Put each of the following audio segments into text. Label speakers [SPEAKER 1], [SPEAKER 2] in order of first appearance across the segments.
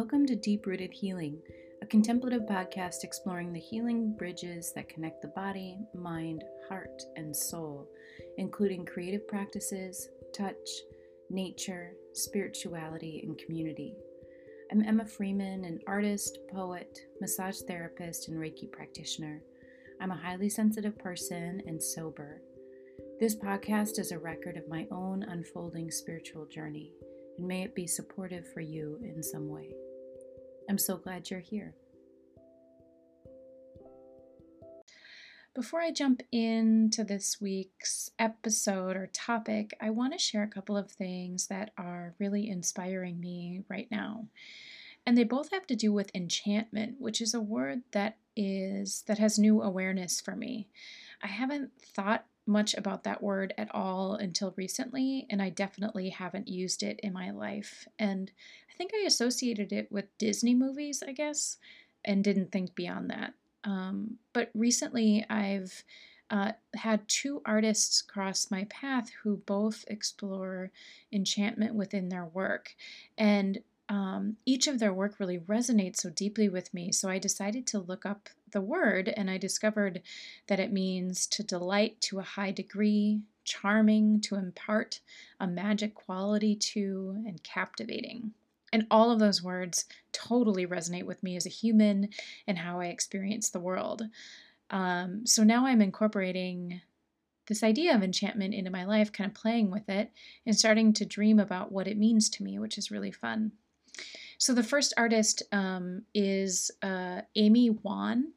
[SPEAKER 1] Welcome to Deep Rooted Healing, a contemplative podcast exploring the healing bridges that connect the body, mind, heart, and soul, including creative practices, touch, nature, spirituality, and community. I'm Emma Freeman, an artist, poet, massage therapist, and Reiki practitioner. I'm a highly sensitive person and sober. This podcast is a record of my own unfolding spiritual journey, and may it be supportive for you in some way. I'm so glad you're here. Before I jump into this week's episode or topic, I want to share a couple of things that are really inspiring me right now. And they both have to do with enchantment, which is a word that is that has new awareness for me. I haven't thought much about that word at all until recently, and I definitely haven't used it in my life. And I think I associated it with Disney movies, I guess, and didn't think beyond that. Um, but recently, I've uh, had two artists cross my path who both explore enchantment within their work. And um, each of their work really resonates so deeply with me. So I decided to look up the word and I discovered that it means to delight to a high degree, charming, to impart a magic quality to, and captivating. And all of those words totally resonate with me as a human and how I experience the world. Um, so now I'm incorporating this idea of enchantment into my life, kind of playing with it and starting to dream about what it means to me, which is really fun. So the first artist um, is uh, Amy Won,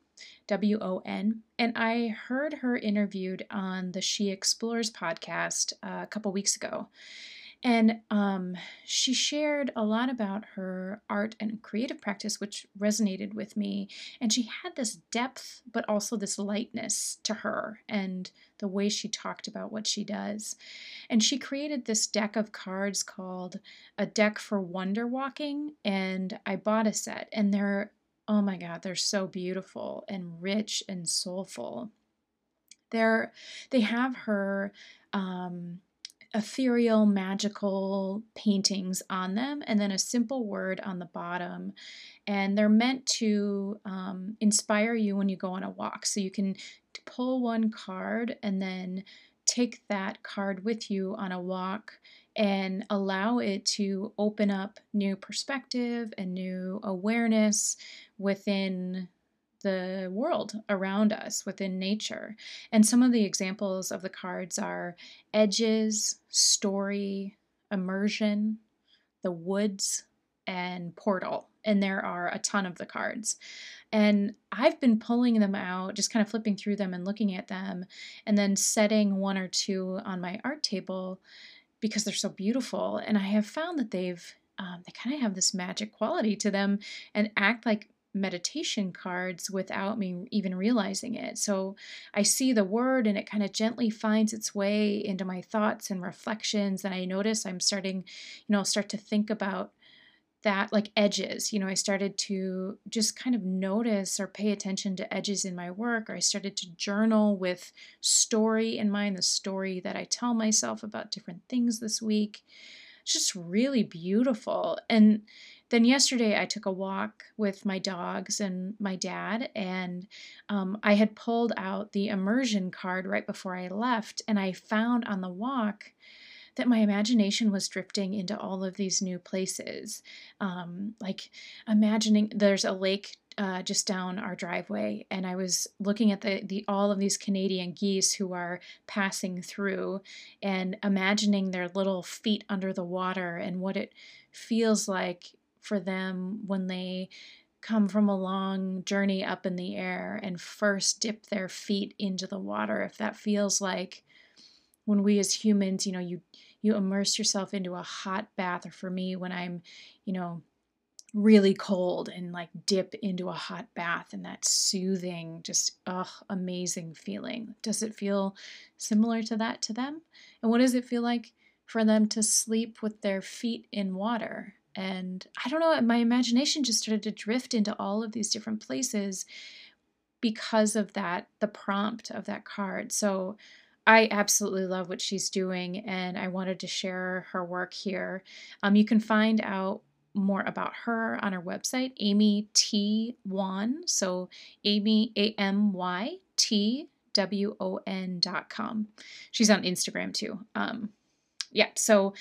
[SPEAKER 1] W O N, and I heard her interviewed on the She Explores podcast uh, a couple weeks ago. And um, she shared a lot about her art and creative practice, which resonated with me. And she had this depth, but also this lightness to her and the way she talked about what she does. And she created this deck of cards called A Deck for Wonder Walking. And I bought a set, and they're, oh my God, they're so beautiful and rich and soulful. They're, they have her. Um, ethereal, magical paintings on them, and then a simple word on the bottom. And they're meant to um, inspire you when you go on a walk. So you can pull one card and then take that card with you on a walk and allow it to open up new perspective and new awareness within the world around us within nature. And some of the examples of the cards are edges, story, immersion, the woods, and portal. And there are a ton of the cards. And I've been pulling them out, just kind of flipping through them and looking at them, and then setting one or two on my art table because they're so beautiful. And I have found that they've um, they kind of have this magic quality to them and act like meditation cards without me even realizing it. So I see the word and it kind of gently finds its way into my thoughts and reflections. And I notice I'm starting, you know, start to think about that like edges. You know, I started to just kind of notice or pay attention to edges in my work, or I started to journal with story in mind, the story that I tell myself about different things this week. It's just really beautiful. And then yesterday I took a walk with my dogs and my dad, and um, I had pulled out the immersion card right before I left, and I found on the walk that my imagination was drifting into all of these new places. Um, like imagining there's a lake uh, just down our driveway, and I was looking at the, the all of these Canadian geese who are passing through, and imagining their little feet under the water and what it feels like for them when they come from a long journey up in the air and first dip their feet into the water. If that feels like when we as humans you know you you immerse yourself into a hot bath or for me when i'm you know really cold and like dip into a hot bath and that soothing just ugh amazing feeling. Does it feel similar to that to them? And what does it feel like for them to sleep with their feet in water and I don't know, my imagination just started to drift into all of these different places because of that, the prompt of that card. So I absolutely love what she's doing, and I wanted to share her work here. Um, you can find out more about her on her website, Amy T. Won. So Amy, A M Y T W O N dot com. She's on Instagram too. Um, yeah, so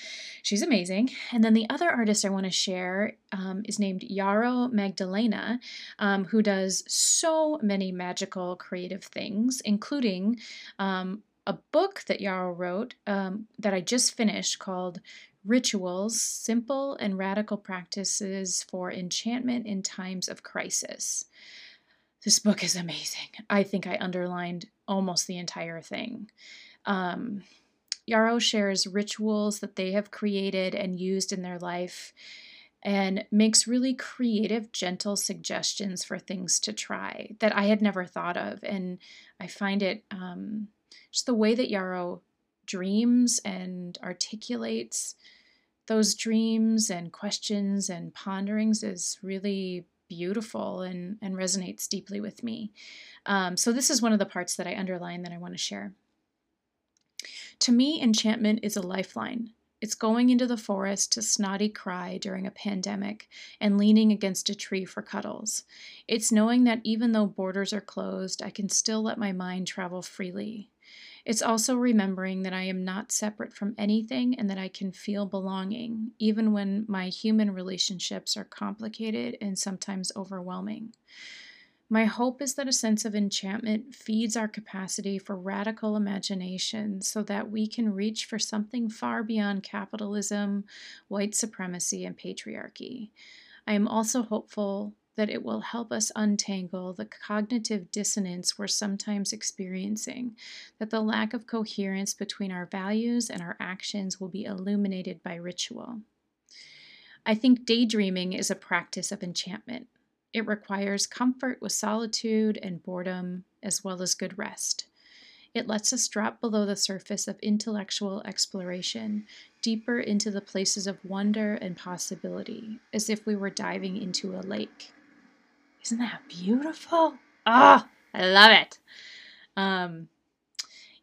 [SPEAKER 1] she's amazing. And then the other artist I want to share um, is named Yarrow Magdalena, um, who does so many magical creative things, including um, a book that Yarrow wrote um, that I just finished called Rituals Simple and Radical Practices for Enchantment in Times of Crisis. This book is amazing. I think I underlined almost the entire thing. Um, Yarrow shares rituals that they have created and used in their life and makes really creative, gentle suggestions for things to try that I had never thought of. And I find it um, just the way that Yarrow dreams and articulates those dreams and questions and ponderings is really beautiful and, and resonates deeply with me. Um, so, this is one of the parts that I underline that I want to share. To me, enchantment is a lifeline. It's going into the forest to snotty cry during a pandemic and leaning against a tree for cuddles. It's knowing that even though borders are closed, I can still let my mind travel freely. It's also remembering that I am not separate from anything and that I can feel belonging, even when my human relationships are complicated and sometimes overwhelming. My hope is that a sense of enchantment feeds our capacity for radical imagination so that we can reach for something far beyond capitalism, white supremacy, and patriarchy. I am also hopeful that it will help us untangle the cognitive dissonance we're sometimes experiencing, that the lack of coherence between our values and our actions will be illuminated by ritual. I think daydreaming is a practice of enchantment. It requires comfort with solitude and boredom, as well as good rest. It lets us drop below the surface of intellectual exploration, deeper into the places of wonder and possibility, as if we were diving into a lake. Isn't that beautiful? Oh, I love it. Um,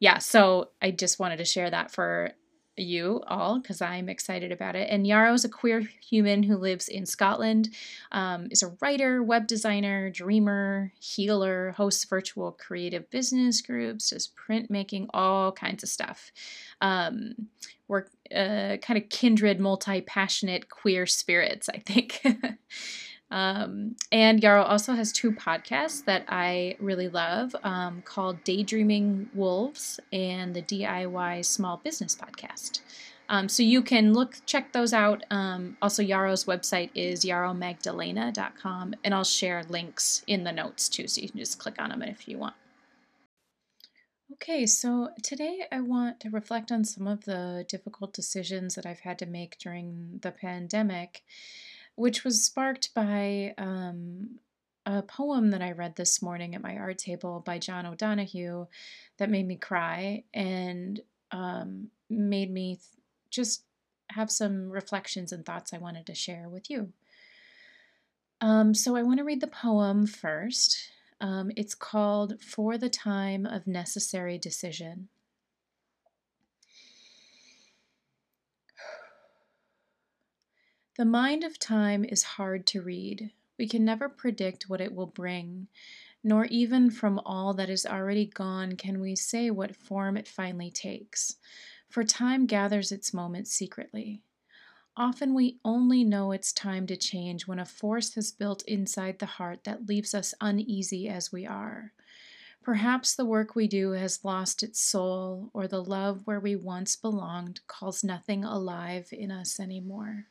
[SPEAKER 1] yeah, so I just wanted to share that for you all because I'm excited about it. And Yarrow is a queer human who lives in Scotland, um, is a writer, web designer, dreamer, healer, hosts virtual creative business groups, does printmaking, all kinds of stuff. Um, we're uh, kind of kindred, multi passionate queer spirits, I think. Um, and Yarrow also has two podcasts that I really love um, called Daydreaming Wolves and the DIY Small Business Podcast. Um, so you can look, check those out. Um, also, Yarrow's website is yarrowmagdalena.com, and I'll share links in the notes too, so you can just click on them if you want. Okay, so today I want to reflect on some of the difficult decisions that I've had to make during the pandemic which was sparked by um, a poem that I read this morning at my art table by John O'Donohue that made me cry and um, made me th- just have some reflections and thoughts I wanted to share with you. Um, so I want to read the poem first. Um, it's called For the Time of Necessary Decision. The mind of time is hard to read. We can never predict what it will bring, nor even from all that is already gone can we say what form it finally takes, for time gathers its moments secretly. Often we only know it's time to change when a force has built inside the heart that leaves us uneasy as we are. Perhaps the work we do has lost its soul, or the love where we once belonged calls nothing alive in us anymore.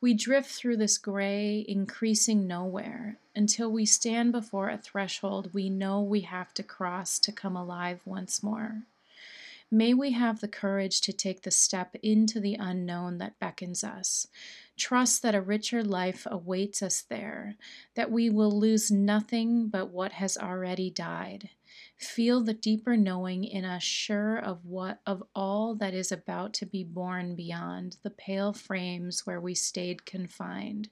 [SPEAKER 1] We drift through this gray, increasing nowhere until we stand before a threshold we know we have to cross to come alive once more. May we have the courage to take the step into the unknown that beckons us. Trust that a richer life awaits us there, that we will lose nothing but what has already died, Feel the deeper knowing in us, sure of what of all that is about to be born beyond the pale frames where we stayed confined,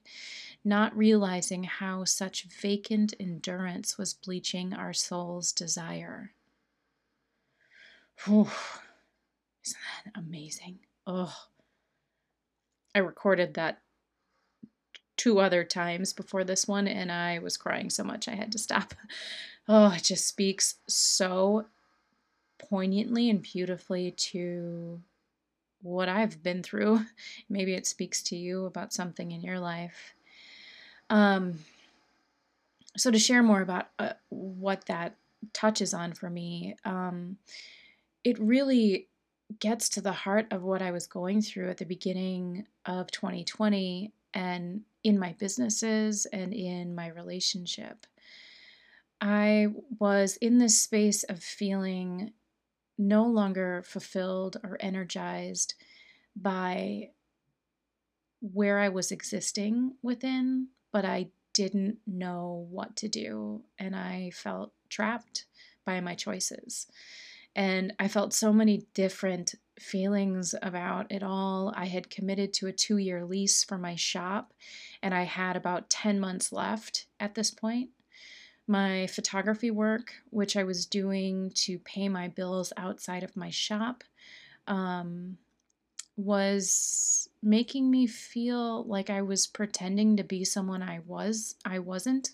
[SPEAKER 1] not realizing how such vacant endurance was bleaching our soul's desire. Whew. Isn't that amazing? Oh, I recorded that two other times before this one, and I was crying so much I had to stop. Oh, it just speaks so poignantly and beautifully to what I've been through. Maybe it speaks to you about something in your life. Um, so, to share more about uh, what that touches on for me, um, it really gets to the heart of what I was going through at the beginning of 2020 and in my businesses and in my relationship. I was in this space of feeling no longer fulfilled or energized by where I was existing within, but I didn't know what to do. And I felt trapped by my choices. And I felt so many different feelings about it all. I had committed to a two year lease for my shop, and I had about 10 months left at this point my photography work, which I was doing to pay my bills outside of my shop, um, was making me feel like I was pretending to be someone I was I wasn't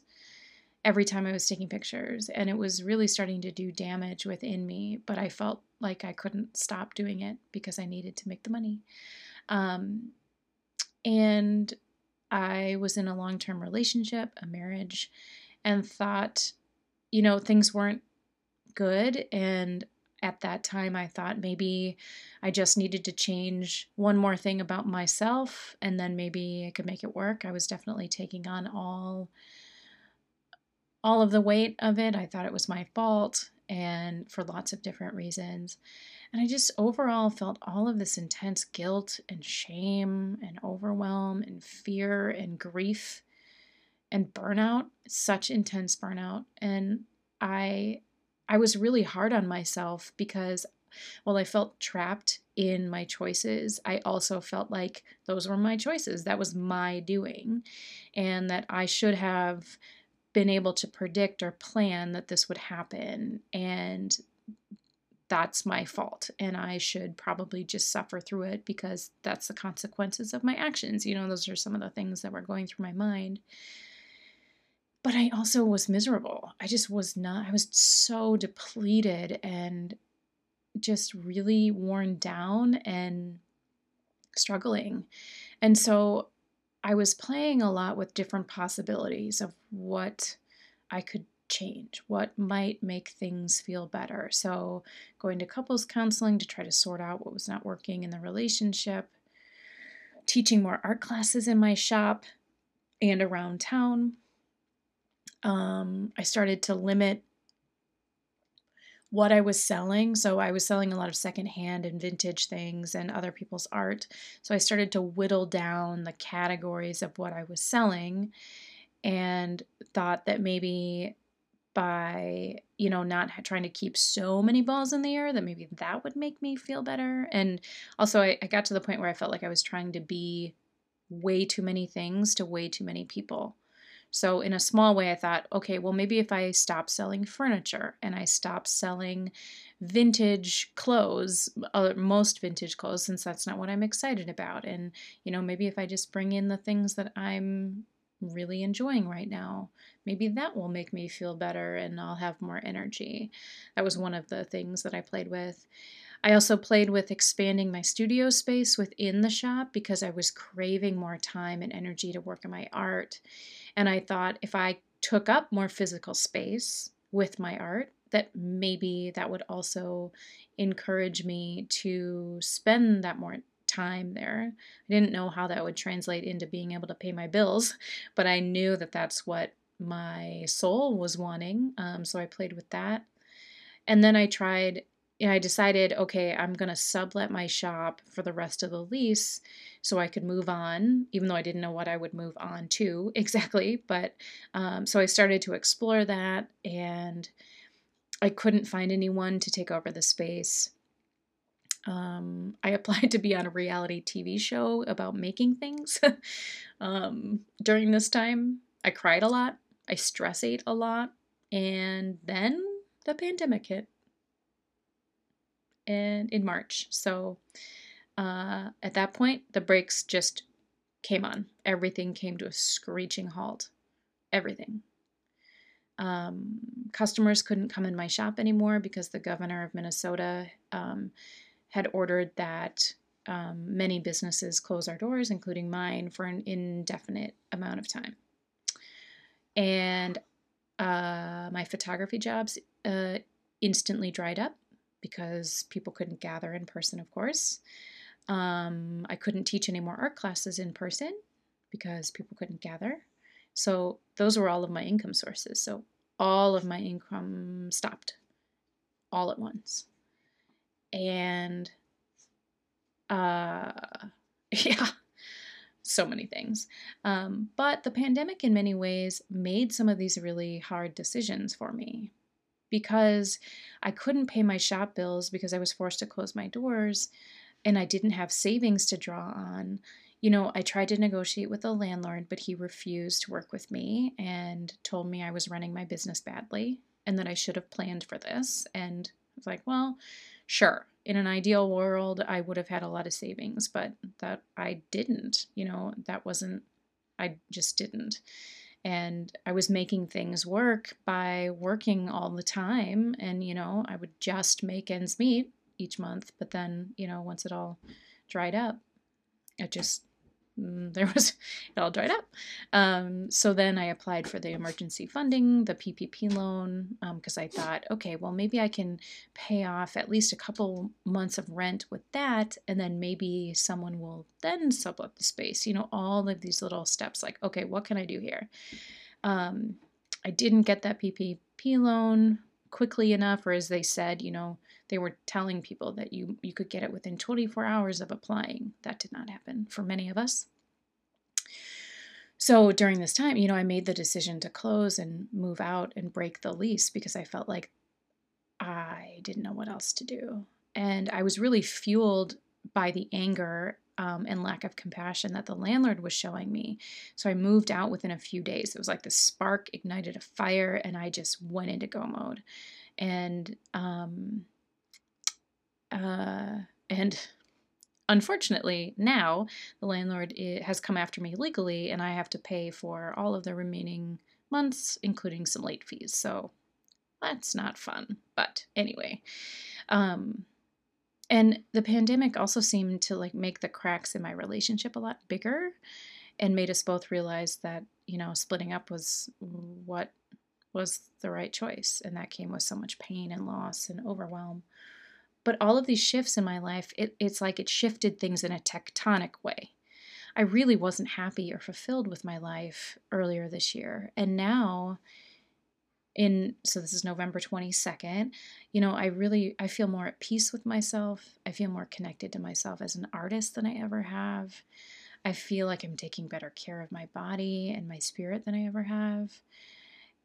[SPEAKER 1] every time I was taking pictures and it was really starting to do damage within me but I felt like I couldn't stop doing it because I needed to make the money um, and I was in a long-term relationship a marriage and thought, you know, things weren't good. And at that time, I thought maybe I just needed to change one more thing about myself and then maybe I could make it work. I was definitely taking on all all of the weight of it. I thought it was my fault and for lots of different reasons. And I just overall felt all of this intense guilt and shame and overwhelm and fear and grief and burnout, such intense burnout. And I I was really hard on myself because while I felt trapped in my choices, I also felt like those were my choices. That was my doing. And that I should have been able to predict or plan that this would happen. And that's my fault. And I should probably just suffer through it because that's the consequences of my actions. You know, those are some of the things that were going through my mind but I also was miserable. I just was not, I was so depleted and just really worn down and struggling. And so I was playing a lot with different possibilities of what I could change, what might make things feel better. So, going to couples counseling to try to sort out what was not working in the relationship, teaching more art classes in my shop and around town, um, I started to limit what I was selling. So I was selling a lot of secondhand and vintage things and other people's art. So I started to whittle down the categories of what I was selling and thought that maybe by you know not trying to keep so many balls in the air that maybe that would make me feel better and also I, I got to the point where i felt like i was trying to be way too many things to way too many people so, in a small way, I thought, okay, well, maybe if I stop selling furniture and I stop selling vintage clothes, uh, most vintage clothes, since that's not what I'm excited about. And, you know, maybe if I just bring in the things that I'm really enjoying right now, maybe that will make me feel better and I'll have more energy. That was one of the things that I played with. I also played with expanding my studio space within the shop because I was craving more time and energy to work on my art. And I thought if I took up more physical space with my art, that maybe that would also encourage me to spend that more time there. I didn't know how that would translate into being able to pay my bills, but I knew that that's what my soul was wanting. Um, so I played with that. And then I tried I decided, okay, I'm going to sublet my shop for the rest of the lease so I could move on, even though I didn't know what I would move on to exactly. But um, so I started to explore that and I couldn't find anyone to take over the space. Um, I applied to be on a reality TV show about making things um, during this time. I cried a lot, I stress ate a lot, and then the pandemic hit and in March. So uh, at that point, the brakes just came on. Everything came to a screeching halt. Everything. Um, customers couldn't come in my shop anymore because the governor of Minnesota um, had ordered that um, many businesses close our doors, including mine, for an indefinite amount of time. And uh, my photography jobs uh, instantly dried up because people couldn't gather in person, of course. Um, I couldn't teach any more art classes in person because people couldn't gather. So those were all of my income sources. So all of my income stopped all at once. And uh yeah, so many things. Um, but the pandemic, in many ways, made some of these really hard decisions for me because I couldn't pay my shop bills because I was forced to close my doors and I didn't have savings to draw on. You know, I tried to negotiate with the landlord, but he refused to work with me and told me I was running my business badly and that I should have planned for this. And I was like, well, sure. In an ideal world, I would have had a lot of savings, but that I didn't. You know, that wasn't, I just didn't. And I was making things work by working all the time. And, you know, I would just make ends meet each month. But then, you know, once it all dried up, it just there was it all dried up. Um, so then I applied for the emergency funding, the PPP loan, because um, I thought, okay, well maybe I can pay off at least a couple months of rent with that, and then maybe someone will then sublet the space. You know, all of these little steps. Like, okay, what can I do here? Um, I didn't get that PPP loan quickly enough, or as they said, you know, they were telling people that you you could get it within 24 hours of applying. That did not happen for many of us. So during this time, you know, I made the decision to close and move out and break the lease because I felt like I didn't know what else to do. And I was really fueled by the anger um, and lack of compassion that the landlord was showing me. So I moved out within a few days. It was like the spark ignited a fire, and I just went into go mode. And um, uh, and unfortunately, now the landlord has come after me legally, and I have to pay for all of the remaining months, including some late fees. So that's not fun. But anyway, um, and the pandemic also seemed to like make the cracks in my relationship a lot bigger and made us both realize that you know splitting up was what was the right choice and that came with so much pain and loss and overwhelm but all of these shifts in my life, it, it's like it shifted things in a tectonic way. I really wasn't happy or fulfilled with my life earlier this year. And now, in so this is November 22nd, you know, I really I feel more at peace with myself. I feel more connected to myself as an artist than I ever have. I feel like I'm taking better care of my body and my spirit than I ever have.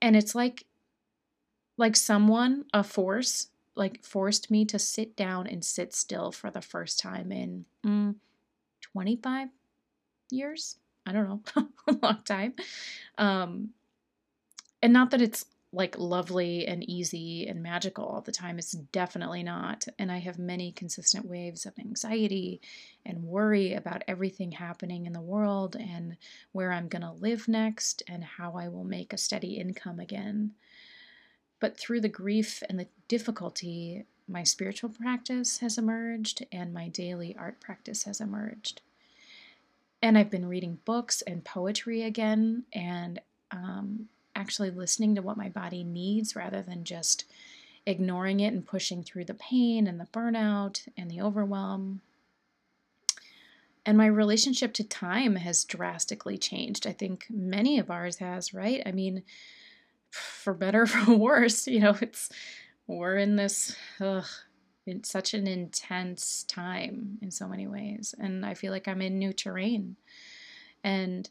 [SPEAKER 1] And it's like like someone, a force like forced me to sit down and sit still for the first time in mm, 25 years. I don't know, a long time. Um, and not that it's like lovely and easy and magical all the time. It's definitely not. And I have many consistent waves of anxiety and worry about everything happening in the world and where I'm going to live next and how I will make a steady income again. But through the grief and the difficulty, my spiritual practice has emerged and my daily art practice has emerged. And I've been reading books and poetry again and um, actually listening to what my body needs rather than just ignoring it and pushing through the pain and the burnout and the overwhelm. And my relationship to time has drastically changed. I think many of ours has, right? I mean, for better for worse, you know, it's we're in this ugh, in such an intense time in so many ways, and I feel like I'm in new terrain, and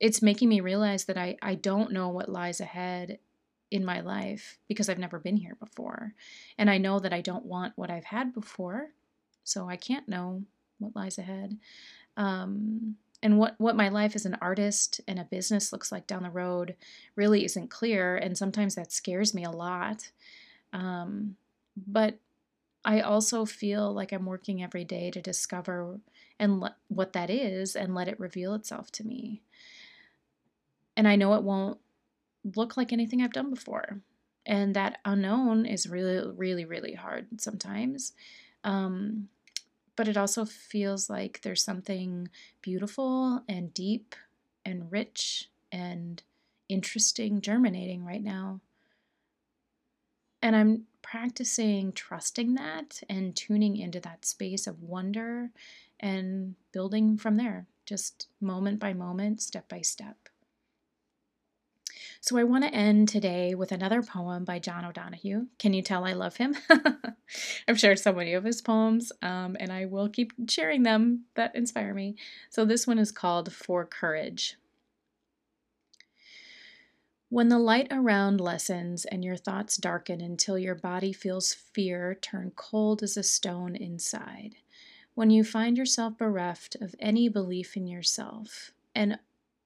[SPEAKER 1] it's making me realize that I I don't know what lies ahead in my life because I've never been here before, and I know that I don't want what I've had before, so I can't know what lies ahead. Um, and what what my life as an artist and a business looks like down the road really isn't clear and sometimes that scares me a lot um, but I also feel like I'm working every day to discover and le- what that is and let it reveal itself to me. And I know it won't look like anything I've done before. And that unknown is really, really, really hard sometimes. Um, but it also feels like there's something beautiful and deep and rich and interesting germinating right now. And I'm practicing trusting that and tuning into that space of wonder and building from there, just moment by moment, step by step. So I want to end today with another poem by John O'Donohue. Can you tell I love him? I've shared so many of his poems, um, and I will keep sharing them that inspire me. So this one is called For Courage. When the light around lessens and your thoughts darken until your body feels fear turn cold as a stone inside, when you find yourself bereft of any belief in yourself, and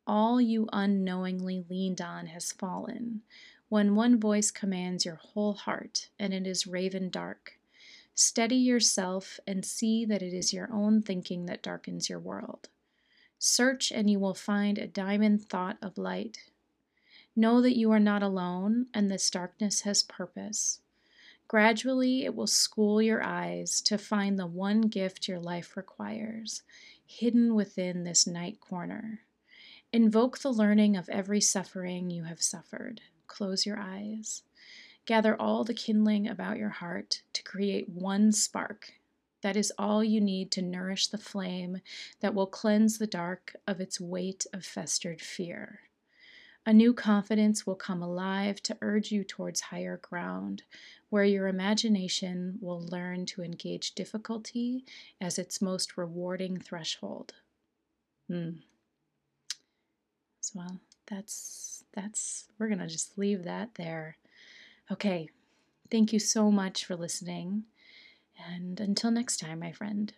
[SPEAKER 1] all you unknowingly leaned on has fallen, when one voice commands your whole heart and it is raven dark. Steady yourself and see that it is your own thinking that darkens your world. Search and you will find a diamond thought of light. Know that you are not alone and this darkness has purpose. Gradually, it will school your eyes to find the one gift your life requires, hidden within this night corner. Invoke the learning of every suffering you have suffered. Close your eyes. Gather all the kindling about your heart to create one spark. That is all you need to nourish the flame that will cleanse the dark of its weight of festered fear. A new confidence will come alive to urge you towards higher ground, where your imagination will learn to engage difficulty as its most rewarding threshold. Hmm. Well, that's that's we're going to just leave that there. Okay. Thank you so much for listening. And until next time, my friend.